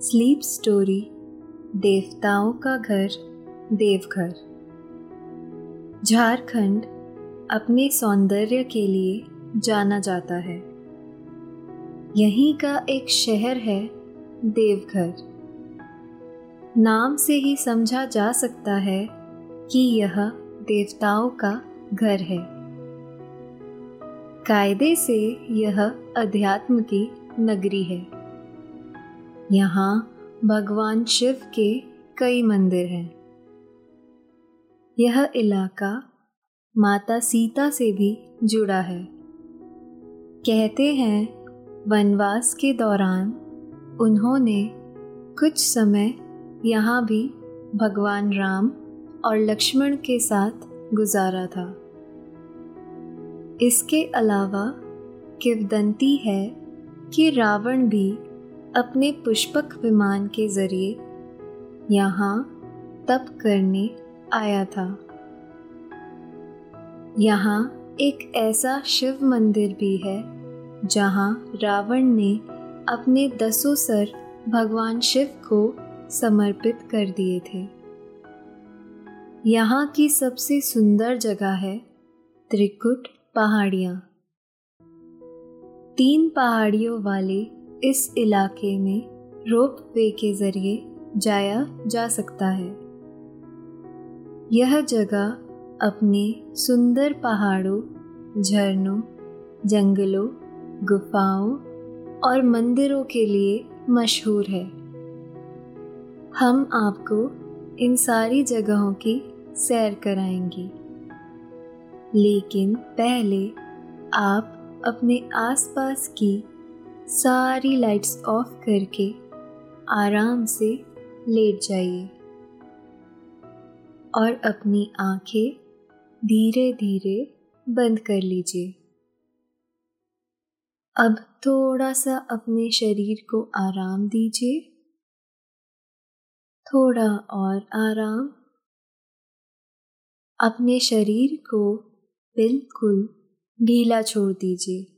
Sleep story देवताओं का घर, देवघर। झारखंड अपने सौंदर्य के लिए जाना जाता है। यहीं का एक शहर है देवघर। नाम से ही समझा जा सकता है कि यह देवताओं का घर है। कायदे से यह अध्यात्म की नगरी है। यहाँ भगवान शिव के कई मंदिर हैं। यह इलाका माता सीता से भी जुड़ा है। कहते हैं, वनवास के दौरान उन्होंने कुछ समय यहाँ भी भगवान राम और लक्ष्मण के साथ गुजारा था। इसके अलावा किवदंती है कि रावण भी अपने पुष्पक विमान के ज़रिए यहाँ तप करने आया था। यहाँ एक ऐसा शिव मंदिर भी है, जहाँ रावण ने अपने दसों सर भगवान शिव को समर्पित कर दिए थे। यहाँ की सबसे सुंदर जगह है त्रिकुट पहाड़ियाँ। तीन पहाड़ियों वाले इस इलाके में रोप वे के ज़रिए जाया जा सकता है। यह जगह अपने सुंदर पहाड़ों, झरनों, जंगलों, गुफाओं और मंदिरों के लिए मशहूर है। हम आपको इन सारी जगहों की सैर कराएँगे। लेकिन पहले आप अपने आसपास की सारी लाइट्स ऑफ़ करके आराम से लेट जाइए और अपनी आँखें धीरे धीरे बंद कर लीजिए। अब थोड़ा सा अपने शरीर को आराम दीजिए। थोड़ा और आराम। अपने शरीर को बिल्कुल ढीला छोड़ दीजिए।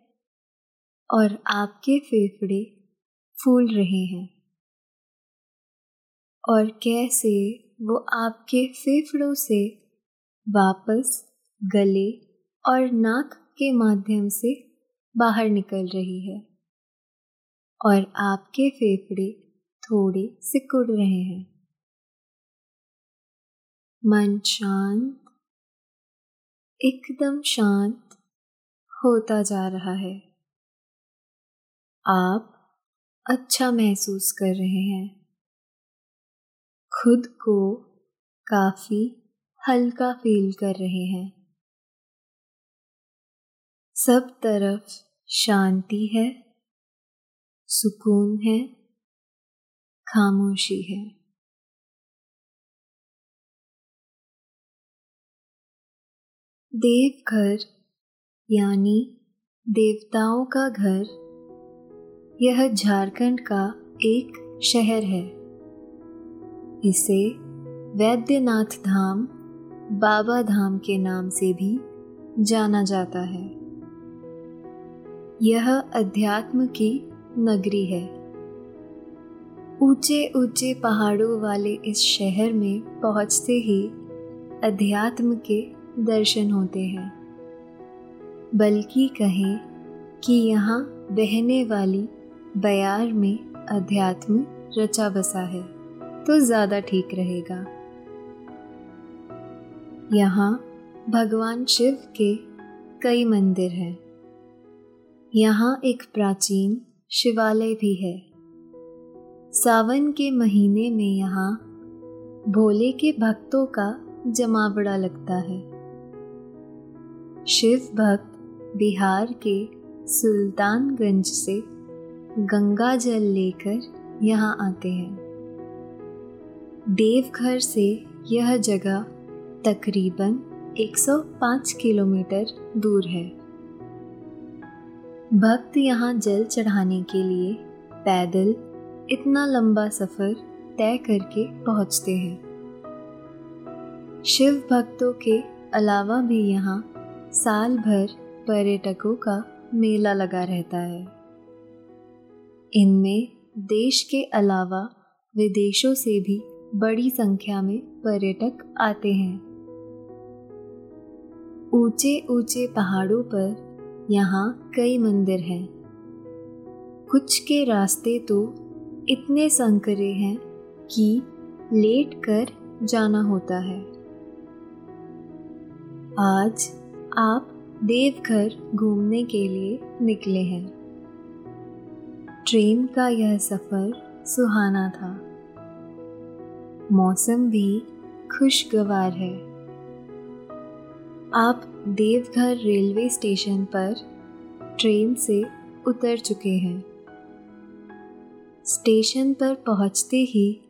और आपके फेफड़े फूल रहे हैं। और कैसे वो आपके फेफड़ों से वापस गले और नाक के माध्यम से बाहर निकल रही है। और आपके फेफड़े थोड़े सिकुड़ रहे हैं। मन शांत, एकदम शांत होता जा रहा है। आप अच्छा महसूस कर रहे हैं। खुद को काफ़ी हल्का फील कर रहे हैं। सब तरफ़ शांति है, सुकून है, खामोशी है। देवघर, यानी देवताओं का घर यह झारखंड का एक शहर है। इसे वैद्यनाथ धाम, बाबा धाम के नाम से भी जाना जाता है। यह अध्यात्म की नगरी है। ऊँचे ऊँचे पहाड़ों वाले इस शहर में पहुँचते ही अध्यात्म के दर्शन होते हैं। बल्कि कहें कि यहाँ बहने वाली बयार में अध्यात्म रचा बसा है तो ज़्यादा ठीक रहेगा। यहाँ भगवान शिव के कई मंदिर हैं। यहाँ एक प्राचीन शिवालय भी है। सावन के महीने में यहाँ भोले के भक्तों का जमावड़ा लगता है। शिव भक्त बिहार के सुल्तानगंज से गंगा जल लेकर यहाँ आते हैं। देवघर से यह जगह तकरीबन 105 किलोमीटर दूर है। भक्त यहाँ जल चढ़ाने के लिए पैदल इतना लंबा सफ़र तय करके पहुँचते हैं। शिव भक्तों के अलावा भी यहाँ साल भर पर्यटकों का मेला लगा रहता है। इनमें देश के अलावा विदेशों से भी बड़ी संख्या में पर्यटक आते हैं। ऊँचे ऊँचे पहाड़ों पर यहाँ कई मंदिर हैं। कुछ के रास्ते तो इतने संकरे हैं कि लेट कर जाना होता है। आज आप देवघर घूमने के लिए निकले हैं। ट्रेन का यह सफ़र सुहाना था। मौसम भी खुशगवार है। आप देवघर रेलवे स्टेशन पर ट्रेन से उतर चुके हैं। स्टेशन पर पहुँचते ही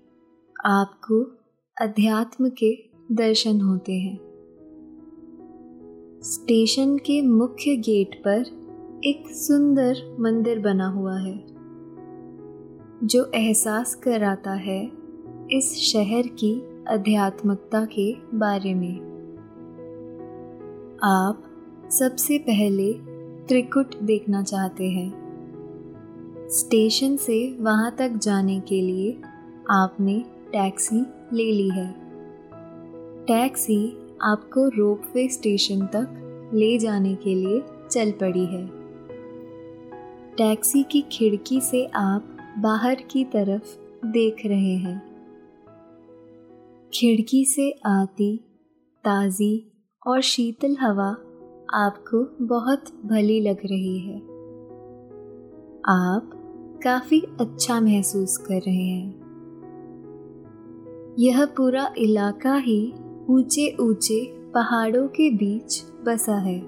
आपको अध्यात्म के दर्शन होते हैं। स्टेशन के मुख्य गेट पर एक सुंदर मंदिर बना हुआ है। जो एहसास कराता है इस शहर की आध्यात्मिकता के बारे में। आप सबसे पहले त्रिकुट देखना चाहते हैं। स्टेशन से वहाँ तक जाने के लिए आपने टैक्सी ले ली है। टैक्सी आपको रोपवे स्टेशन तक ले जाने के लिए चल पड़ी है। टैक्सी की खिड़की से आप बाहर की तरफ़ देख रहे हैं। खिड़की से आती, ताज़ी और शीतल हवा आपको बहुत भली लग रही है। आप काफ़ी अच्छा महसूस कर रहे हैं। यह पूरा इलाका ही ऊँचे ऊँचे पहाड़ों के बीच बसा है।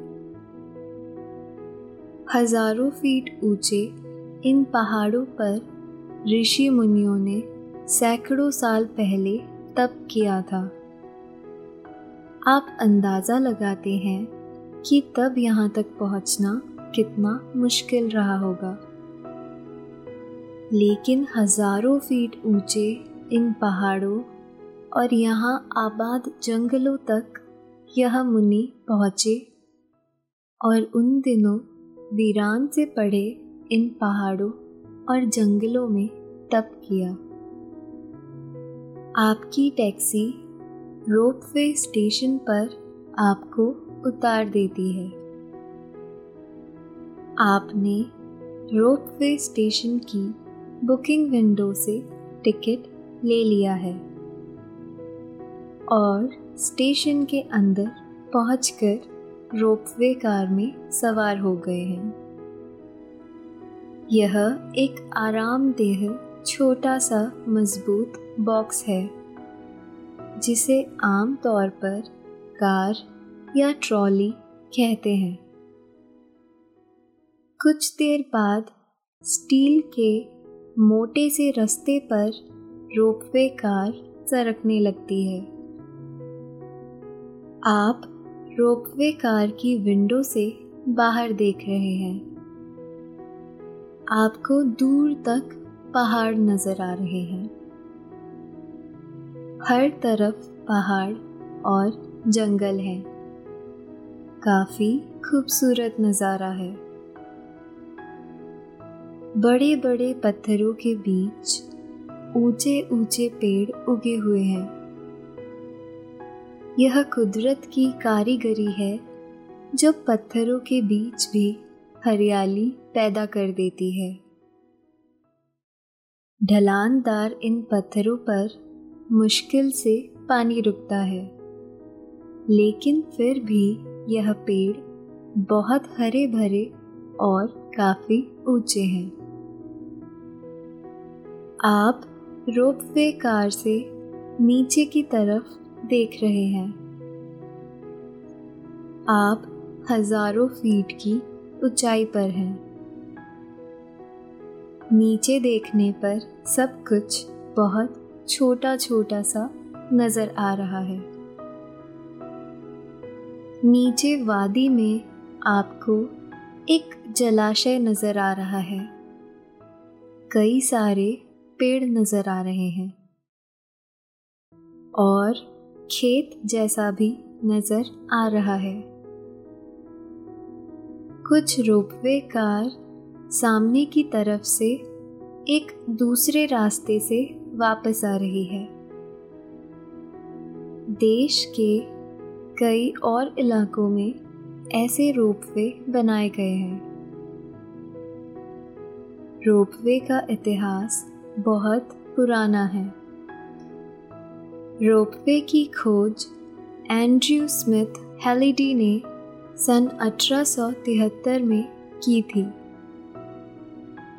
हज़ारों फीट ऊँचे इन पहाड़ों पर ऋषि मुनियों ने सैकड़ों साल पहले तप किया था। आप अंदाज़ा लगाते हैं कि तब यहाँ तक पहुँचना कितना मुश्किल रहा होगा। लेकिन हज़ारों फीट ऊँचे इन पहाड़ों और यहाँ आबाद जंगलों तक यह मुनि पहुँचे और उन दिनों वीरान से पड़े इन पहाड़ों और जंगलों में तप किया। आपकी टैक्सी रोपवे स्टेशन पर आपको उतार देती है। आपने रोपवे स्टेशन की बुकिंग विंडो से टिकट ले लिया है और स्टेशन के अंदर पहुंचकर रोपवे कार में सवार हो गए हैं। यह एक आरामदेह छोटा सा मज़बूत बॉक्स है, जिसे आम तौर पर कार या ट्रॉली कहते हैं। कुछ देर बाद स्टील के मोटे से रस्ते पर रोपवे कार सरकने लगती है। आप रोपवे कार की विंडो से बाहर देख रहे हैं। आपको दूर तक पहाड़ नज़र आ रहे हैं। हर तरफ़ पहाड़ और जंगल है। काफ़ी खूबसूरत नज़ारा है। बड़े बड़े पत्थरों के बीच ऊँचे ऊँचे पेड़ उगे हुए हैं। यह कुदरत की कारीगरी है, जो पत्थरों के बीच भी हरियाली पैदा कर देती है। ढलानदार इन पत्थरों पर मुश्किल से पानी रुकता है। लेकिन फिर भी यह पेड़ बहुत हरे भरे और काफ़ी ऊँचे हैं। आप रोपवे कार से नीचे की तरफ़ देख रहे हैं। आप हज़ारों फीट की ऊंचाई पर हैं। नीचे देखने पर सब कुछ बहुत छोटा छोटा सा नज़र आ रहा है। नीचे वादी में आपको एक जलाशय नज़र आ रहा है। कई सारे पेड़ नज़र आ रहे हैं। और खेत जैसा भी नज़र आ रहा है। कुछ रोपवे कार सामने की तरफ़ से एक दूसरे रास्ते से वापस आ रही है। देश के कई और इलाकों में ऐसे रोपवे बनाए गए हैं। रोपवे का इतिहास बहुत पुराना है। रोपवे की खोज एंड्रयू स्मिथ हेलिडी ने सन 1873 में की थी।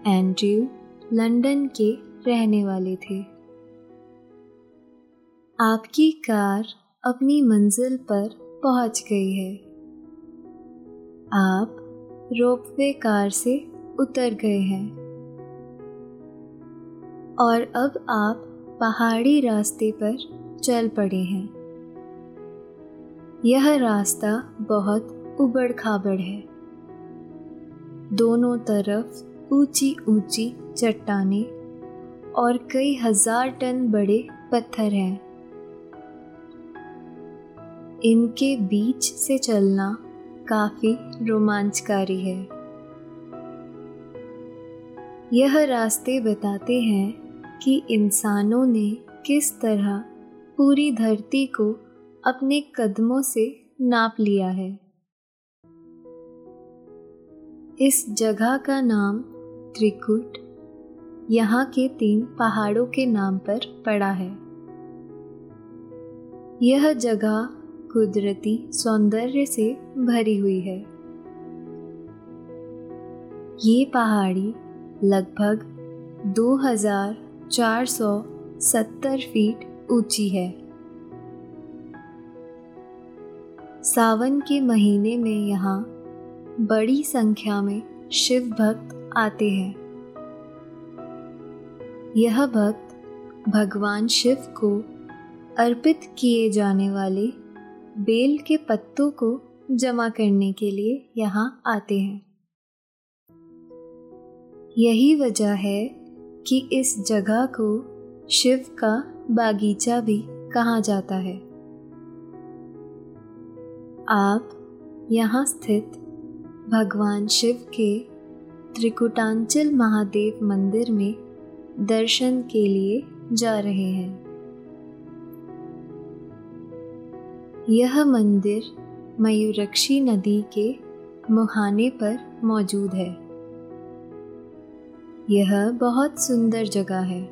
एंड्रयू लंदन के रहने वाले थे। आपकी कार अपनी मंजिल पर पहुँच गई है। आप रोपवे कार से उतर गए हैं। और अब आप पहाड़ी रास्ते पर चल पड़े हैं। यह रास्ता बहुत उबड़ खाबड़ है। दोनों तरफ़ ऊँची ऊँची चट्टाने और कई हज़ार टन बड़े पत्थर हैं। इनके बीच से चलना काफ़ी रोमांचकारी है। यह रास्ते बताते हैं कि इंसानों ने किस तरह पूरी धरती को अपने कदमों से नाप लिया है। इस जगह का नाम त्रिकुट यहाँ के तीन पहाड़ों के नाम पर पड़ा है। यह जगह कुदरती सौंदर्य से भरी हुई है। ये पहाड़ी लगभग 2470 फीट ऊँची है। सावन के महीने में यहाँ बड़ी संख्या में शिव भक्त आते हैं। यह भक्त भगवान शिव को अर्पित किए जाने वाले बेल के पत्तों को जमा करने के लिए यहाँ आते हैं। यही वजह है कि इस जगह को शिव का बागीचा भी कहा जाता है। आप यहाँ स्थित भगवान शिव के त्रिकुटांचल महादेव मंदिर में दर्शन के लिए जा रहे हैं। यह मंदिर मयूरक्षी नदी के मुहाने पर मौजूद है। यह बहुत सुंदर जगह है।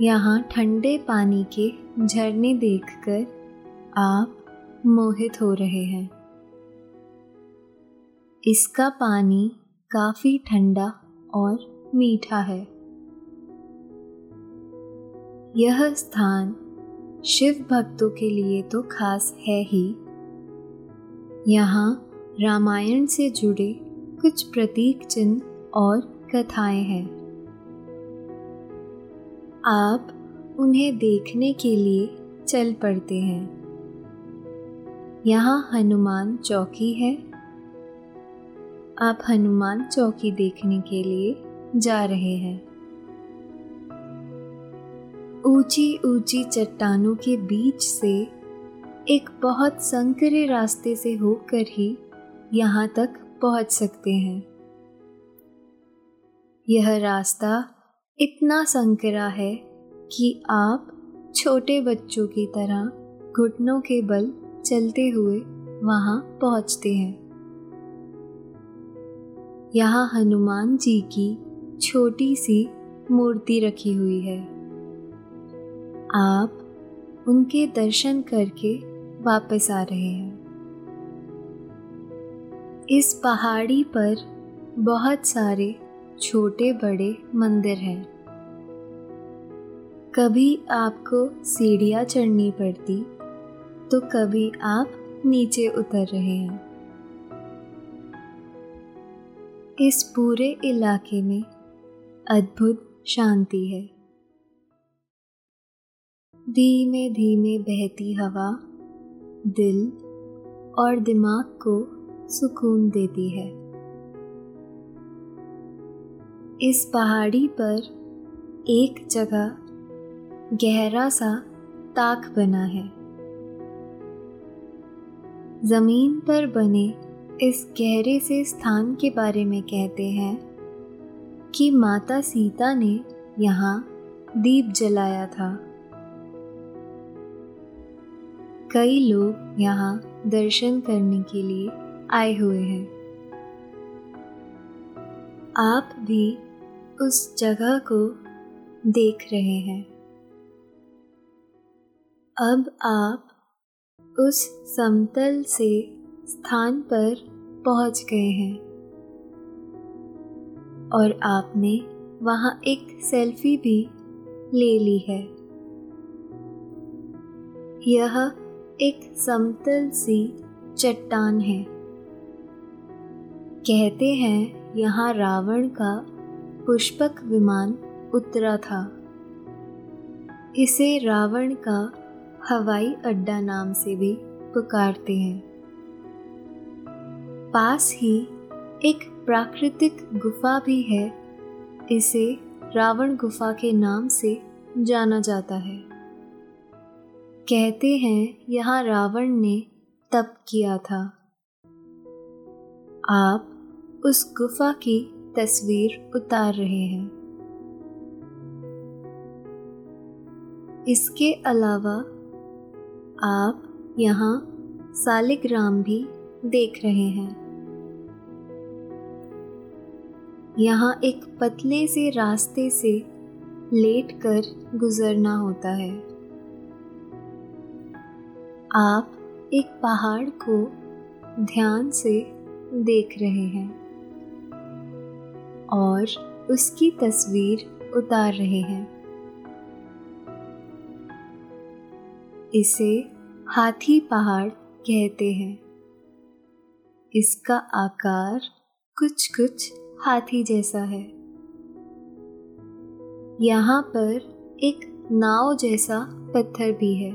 यहाँ ठंडे पानी के झरने देखकर आप मोहित हो रहे हैं। इसका पानी काफ़ी ठंडा और मीठा है। यह स्थान शिव भक्तों के लिए तो खास है ही। यहाँ रामायण से जुड़े कुछ प्रतीक चिन्ह और कथाएँ हैं। आप उन्हें देखने के लिए चल पड़ते हैं। यहाँ हनुमान चौकी है। आप हनुमान चौकी देखने के लिए जा रहे हैं। ऊँची ऊँची चट्टानों के बीच से एक बहुत संकरे रास्ते से होकर ही यहाँ तक पहुँच सकते हैं। यह रास्ता इतना संकरा है कि आप छोटे बच्चों की तरह घुटनों के बल चलते हुए वहाँ पहुँचते हैं। यहाँ हनुमान जी की छोटी सी मूर्ति रखी हुई है। आप उनके दर्शन करके वापस आ रहे हैं। इस पहाड़ी पर बहुत सारे छोटे बड़े मंदिर हैं। कभी आपको सीढ़ियाँ चढ़नी पड़ती तो कभी आप नीचे उतर रहे हैं। इस पूरे इलाके में अद्भुत शांति है। धीमे धीमे बहती हवा दिल और दिमाग को सुकून देती है। इस पहाड़ी पर एक जगह गहरा सा ताक बना है। ज़मीन पर बने इस गहरे से स्थान के बारे में कहते हैं कि माता सीता ने यहाँ दीप जलाया था। कई लोग यहाँ दर्शन करने के लिए आए हुए हैं। आप भी उस जगह को देख रहे हैं। अब आप उस समतल से स्थान पर पहुँच गए हैं। और आपने वहाँ एक सेल्फी भी ले ली है। यह एक समतल सी चट्टान है। कहते हैं यहाँ रावण का पुष्पक विमान उतरा था। इसे रावण का हवाई अड्डा नाम से भी पुकारते हैं। पास ही एक प्राकृतिक गुफा भी है। इसे रावण गुफा के नाम से जाना जाता है। कहते हैं यहाँ रावण ने तप किया था। आप उस गुफा की तस्वीर उतार रहे हैं। इसके अलावा आप यहाँ सालिग्राम भी देख रहे हैं। यहाँ एक पतले से रास्ते से लेट कर गुजरना होता है। आप एक पहाड़ को ध्यान से देख रहे हैं और उसकी तस्वीर उतार रहे हैं। इसे हाथी पहाड़ कहते हैं। इसका आकार कुछ कुछ हाथी जैसा है। यहाँ पर एक नाव जैसा पत्थर भी है।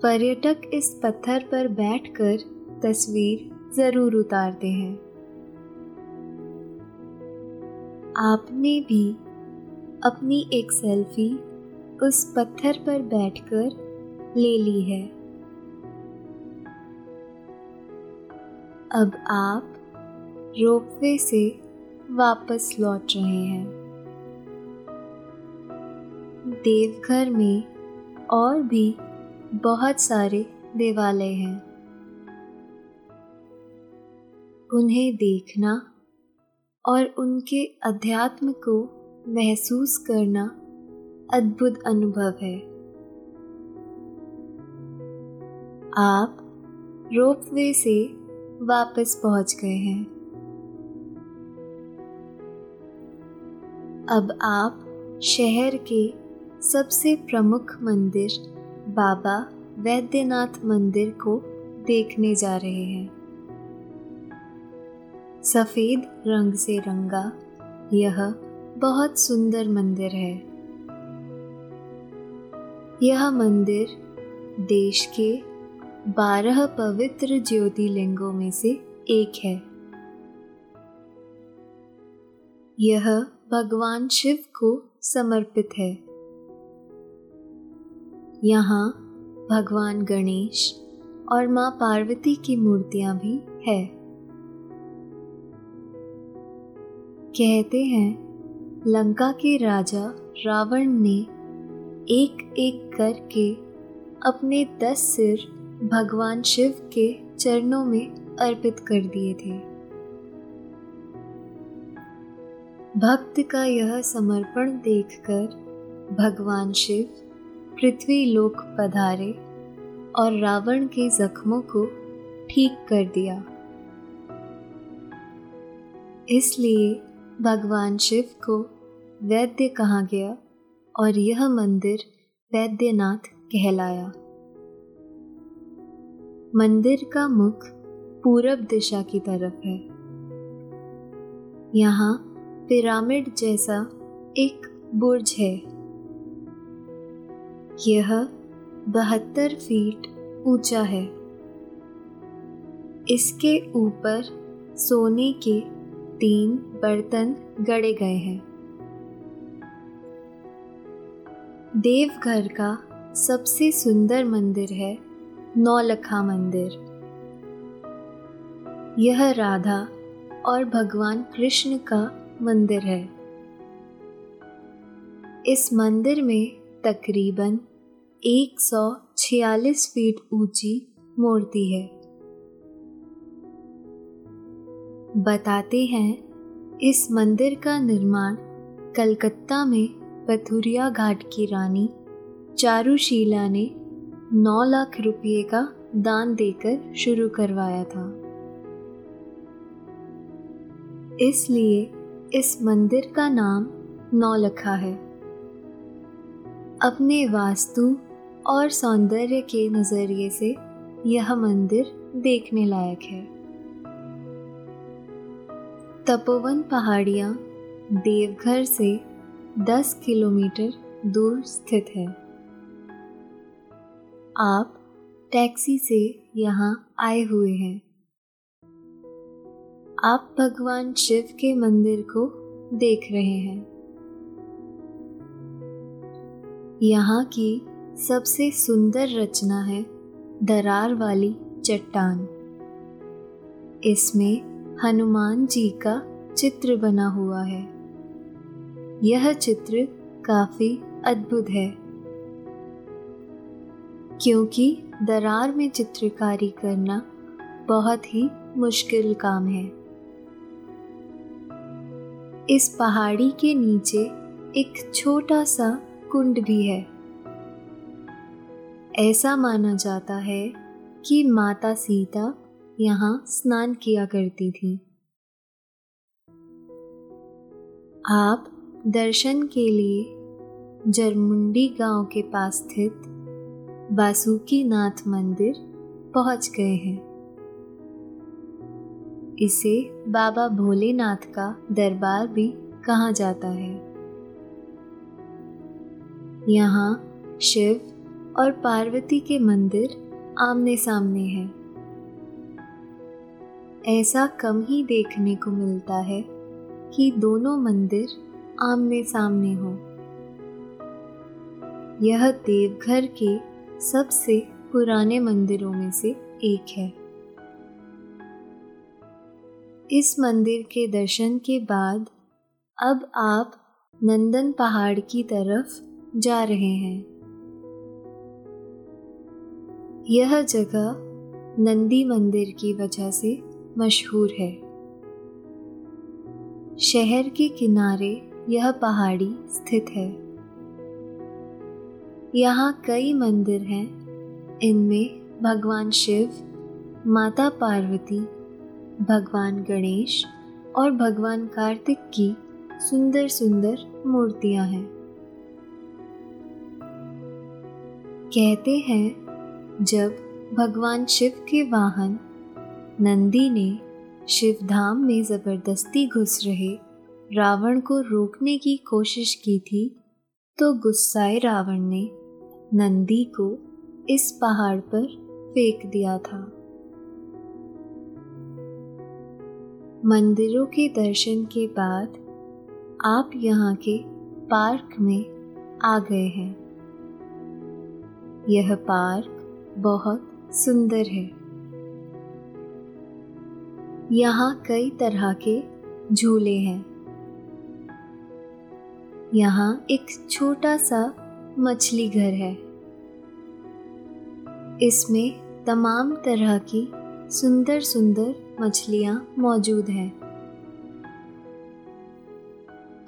पर्यटक इस पत्थर पर बैठकर तस्वीर ज़रूर उतारते हैं। आपने भी अपनी एक सेल्फी उस पत्थर पर बैठकर ले ली है। अब आप रोपवे से वापस लौट रहे हैं। देवघर में और भी बहुत सारे देवालय हैं। उन्हें देखना और उनके अध्यात्म को महसूस करना अद्भुत अनुभव है। आप रोपवे से वापस पहुँच गए हैं। अब आप शहर के सबसे प्रमुख मंदिर, बाबा वैद्यनाथ मंदिर को देखने जा रहे हैं। सफ़ेद रंग से रंगा, यह बहुत सुंदर मंदिर है। यह मंदिर देश के बारह पवित्र ज्योतिर्लिंगों में से एक है। यह भगवान शिव को समर्पित है। यहाँ भगवान गणेश और माँ पार्वती की मूर्तियाँ भी है। कहते हैं, लंका के राजा रावण ने एक एक करके अपने दस सिर भगवान शिव के चरणों में अर्पित कर दिए थे। भक्त का यह समर्पण देखकर भगवान शिव पृथ्वी लोक पधारे और रावण के जख्मों को ठीक कर दिया। इसलिए भगवान शिव को वैद्य कहा गया और यह मंदिर वैद्यनाथ कहलाया। मंदिर का मुख पूरब दिशा की तरफ़ है। यहाँ पिरामिड जैसा एक बुर्ज है। यह बहत्तर फीट ऊँचा है। इसके ऊपर सोने के तीन बर्तन गड़े गए हैं। देवघर का सबसे सुंदर मंदिर है, नौलखा मंदिर। यह राधा और भगवान कृष्ण का मंदिर है। इस मंदिर में तकरीबन 146 फीट ऊँची मूर्ति है। बताते हैं, इस मंदिर का निर्माण कलकत्ता में पथुरिया घाट की रानी चारुशीला ने 9 लाख रुपये का दान देकर शुरू करवाया था। इसलिए इस मंदिर का नाम नौलखा है। अपने वास्तु और सौंदर्य के नज़रिए से यह मंदिर देखने लायक है। तपोवन पहाड़ियाँ देवघर से 10 किलोमीटर दूर स्थित है। आप टैक्सी से यहाँ आए हुए हैं। आप भगवान शिव के मंदिर को देख रहे हैं। यहाँ की सबसे सुंदर रचना है दरार वाली चट्टान। इसमें हनुमान जी का चित्र बना हुआ है। यह चित्र काफ़ी अद्भुत है। क्योंकि दरार में चित्रकारी करना बहुत ही मुश्किल काम है। इस पहाड़ी के नीचे एक छोटा सा कुंड भी है। ऐसा माना जाता है कि माता सीता यहाँ स्नान किया करती थी। आप दर्शन के लिए जरमुंडी गाँव के पास स्थित बासुकी नाथ मंदिर पहुँच गए हैं। इसे बाबा भोलेनाथ का दरबार भी कहा जाता है। यहाँ शिव और पार्वती के मंदिर आमने सामने हैं। ऐसा कम ही देखने को मिलता है कि दोनों मंदिर आमने सामने हो। यह देवघर के सबसे पुराने मंदिरों में से एक है। इस मंदिर के दर्शन के बाद अब आप नंदन पहाड़ की तरफ़ जा रहे हैं। यह जगह नंदी मंदिर की वजह से मशहूर है। शहर के किनारे यह पहाड़ी स्थित है। यहाँ कई मंदिर हैं। इनमें भगवान शिव, माता पार्वती भगवान गणेश और भगवान कार्तिक की सुंदर सुंदर मूर्तियाँ हैं। कहते हैं, जब भगवान शिव के वाहन नंदी ने शिवधाम में ज़बरदस्ती घुस रहे रावण को रोकने की कोशिश की थी तो गुस्साए रावण ने नंदी को इस पहाड़ पर फेंक दिया था। मंदिरों के दर्शन के बाद आप यहाँ के पार्क में आ गए हैं। यह पार्क बहुत सुंदर है। यहाँ कई तरह के झूले हैं। यहाँ एक छोटा सा मछली घर है। इसमें तमाम तरह की सुंदर सुंदर मछलियाँ मौजूद हैं।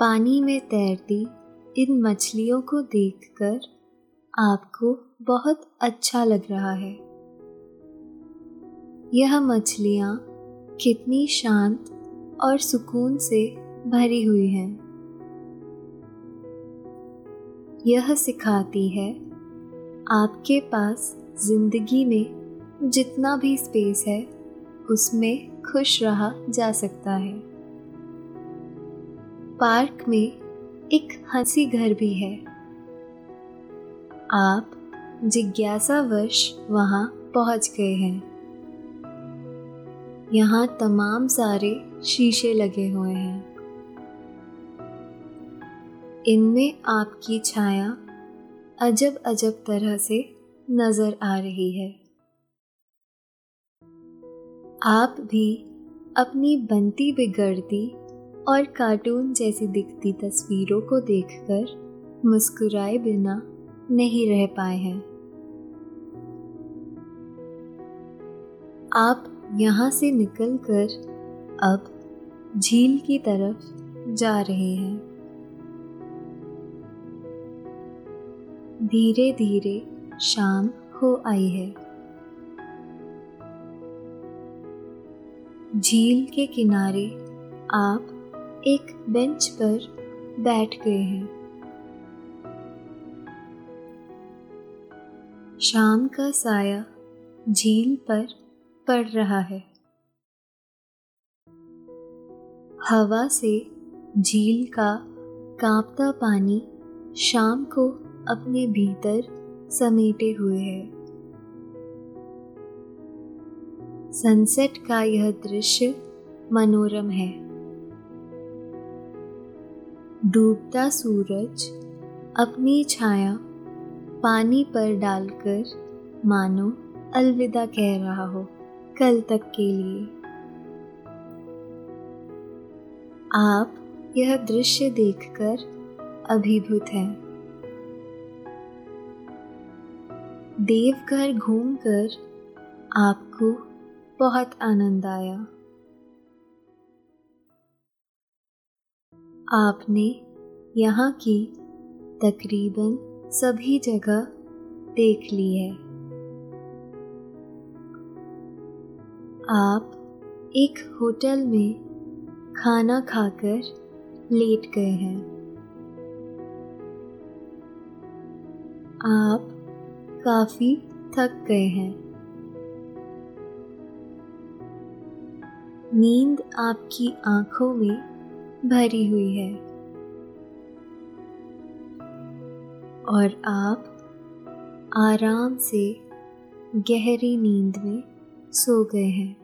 पानी में तैरती इन मछलियों को देखकर आपको बहुत अच्छा लग रहा है। यह मछलियाँ कितनी शांत और सुकून से भरी हुई हैं। यह सिखाती है आपके पास ज़िंदगी में जितना भी स्पेस है, उसमें खुश रहा जा सकता है। पार्क में एक हँसी घर भी है। आप जिज्ञासावश वहाँ पहुँच गए हैं। यहाँ तमाम सारे शीशे लगे हुए हैं। इनमें आपकी छाया अजब अजब तरह से नज़र आ रही है। आप भी अपनी बनती बिगड़ती और कार्टून जैसी दिखती तस्वीरों को देखकर मुस्कुराए बिना नहीं रह पाए हैं। आप यहाँ से निकलकर अब झील की तरफ़ जा रहे हैं। धीरे धीरे शाम हो आई है। झील के किनारे आप एक बेंच पर बैठ गए हैं। शाम का साया झील पर पड़ रहा है। हवा से झील का कांपता पानी शाम को अपने भीतर समेटे हुए है। सनसेट का यह दृश्य मनोरम है। डूबता सूरज अपनी छाया पानी पर डालकर, मानो अलविदा कह रहा हो कल तक के लिए। आप यह दृश्य देखकर अभिभूत हैं। देवघर घूमकर आपको बहुत आनंद आया आपने यहाँ की तकरीबन सभी जगह देख ली है। आप एक होटल में खाना खाकर लेट गए हैं। आप काफ़ी थक गए हैं। नींद आपकी आँखों में भरी हुई है। और आप आराम से गहरी नींद में सो गए हैं।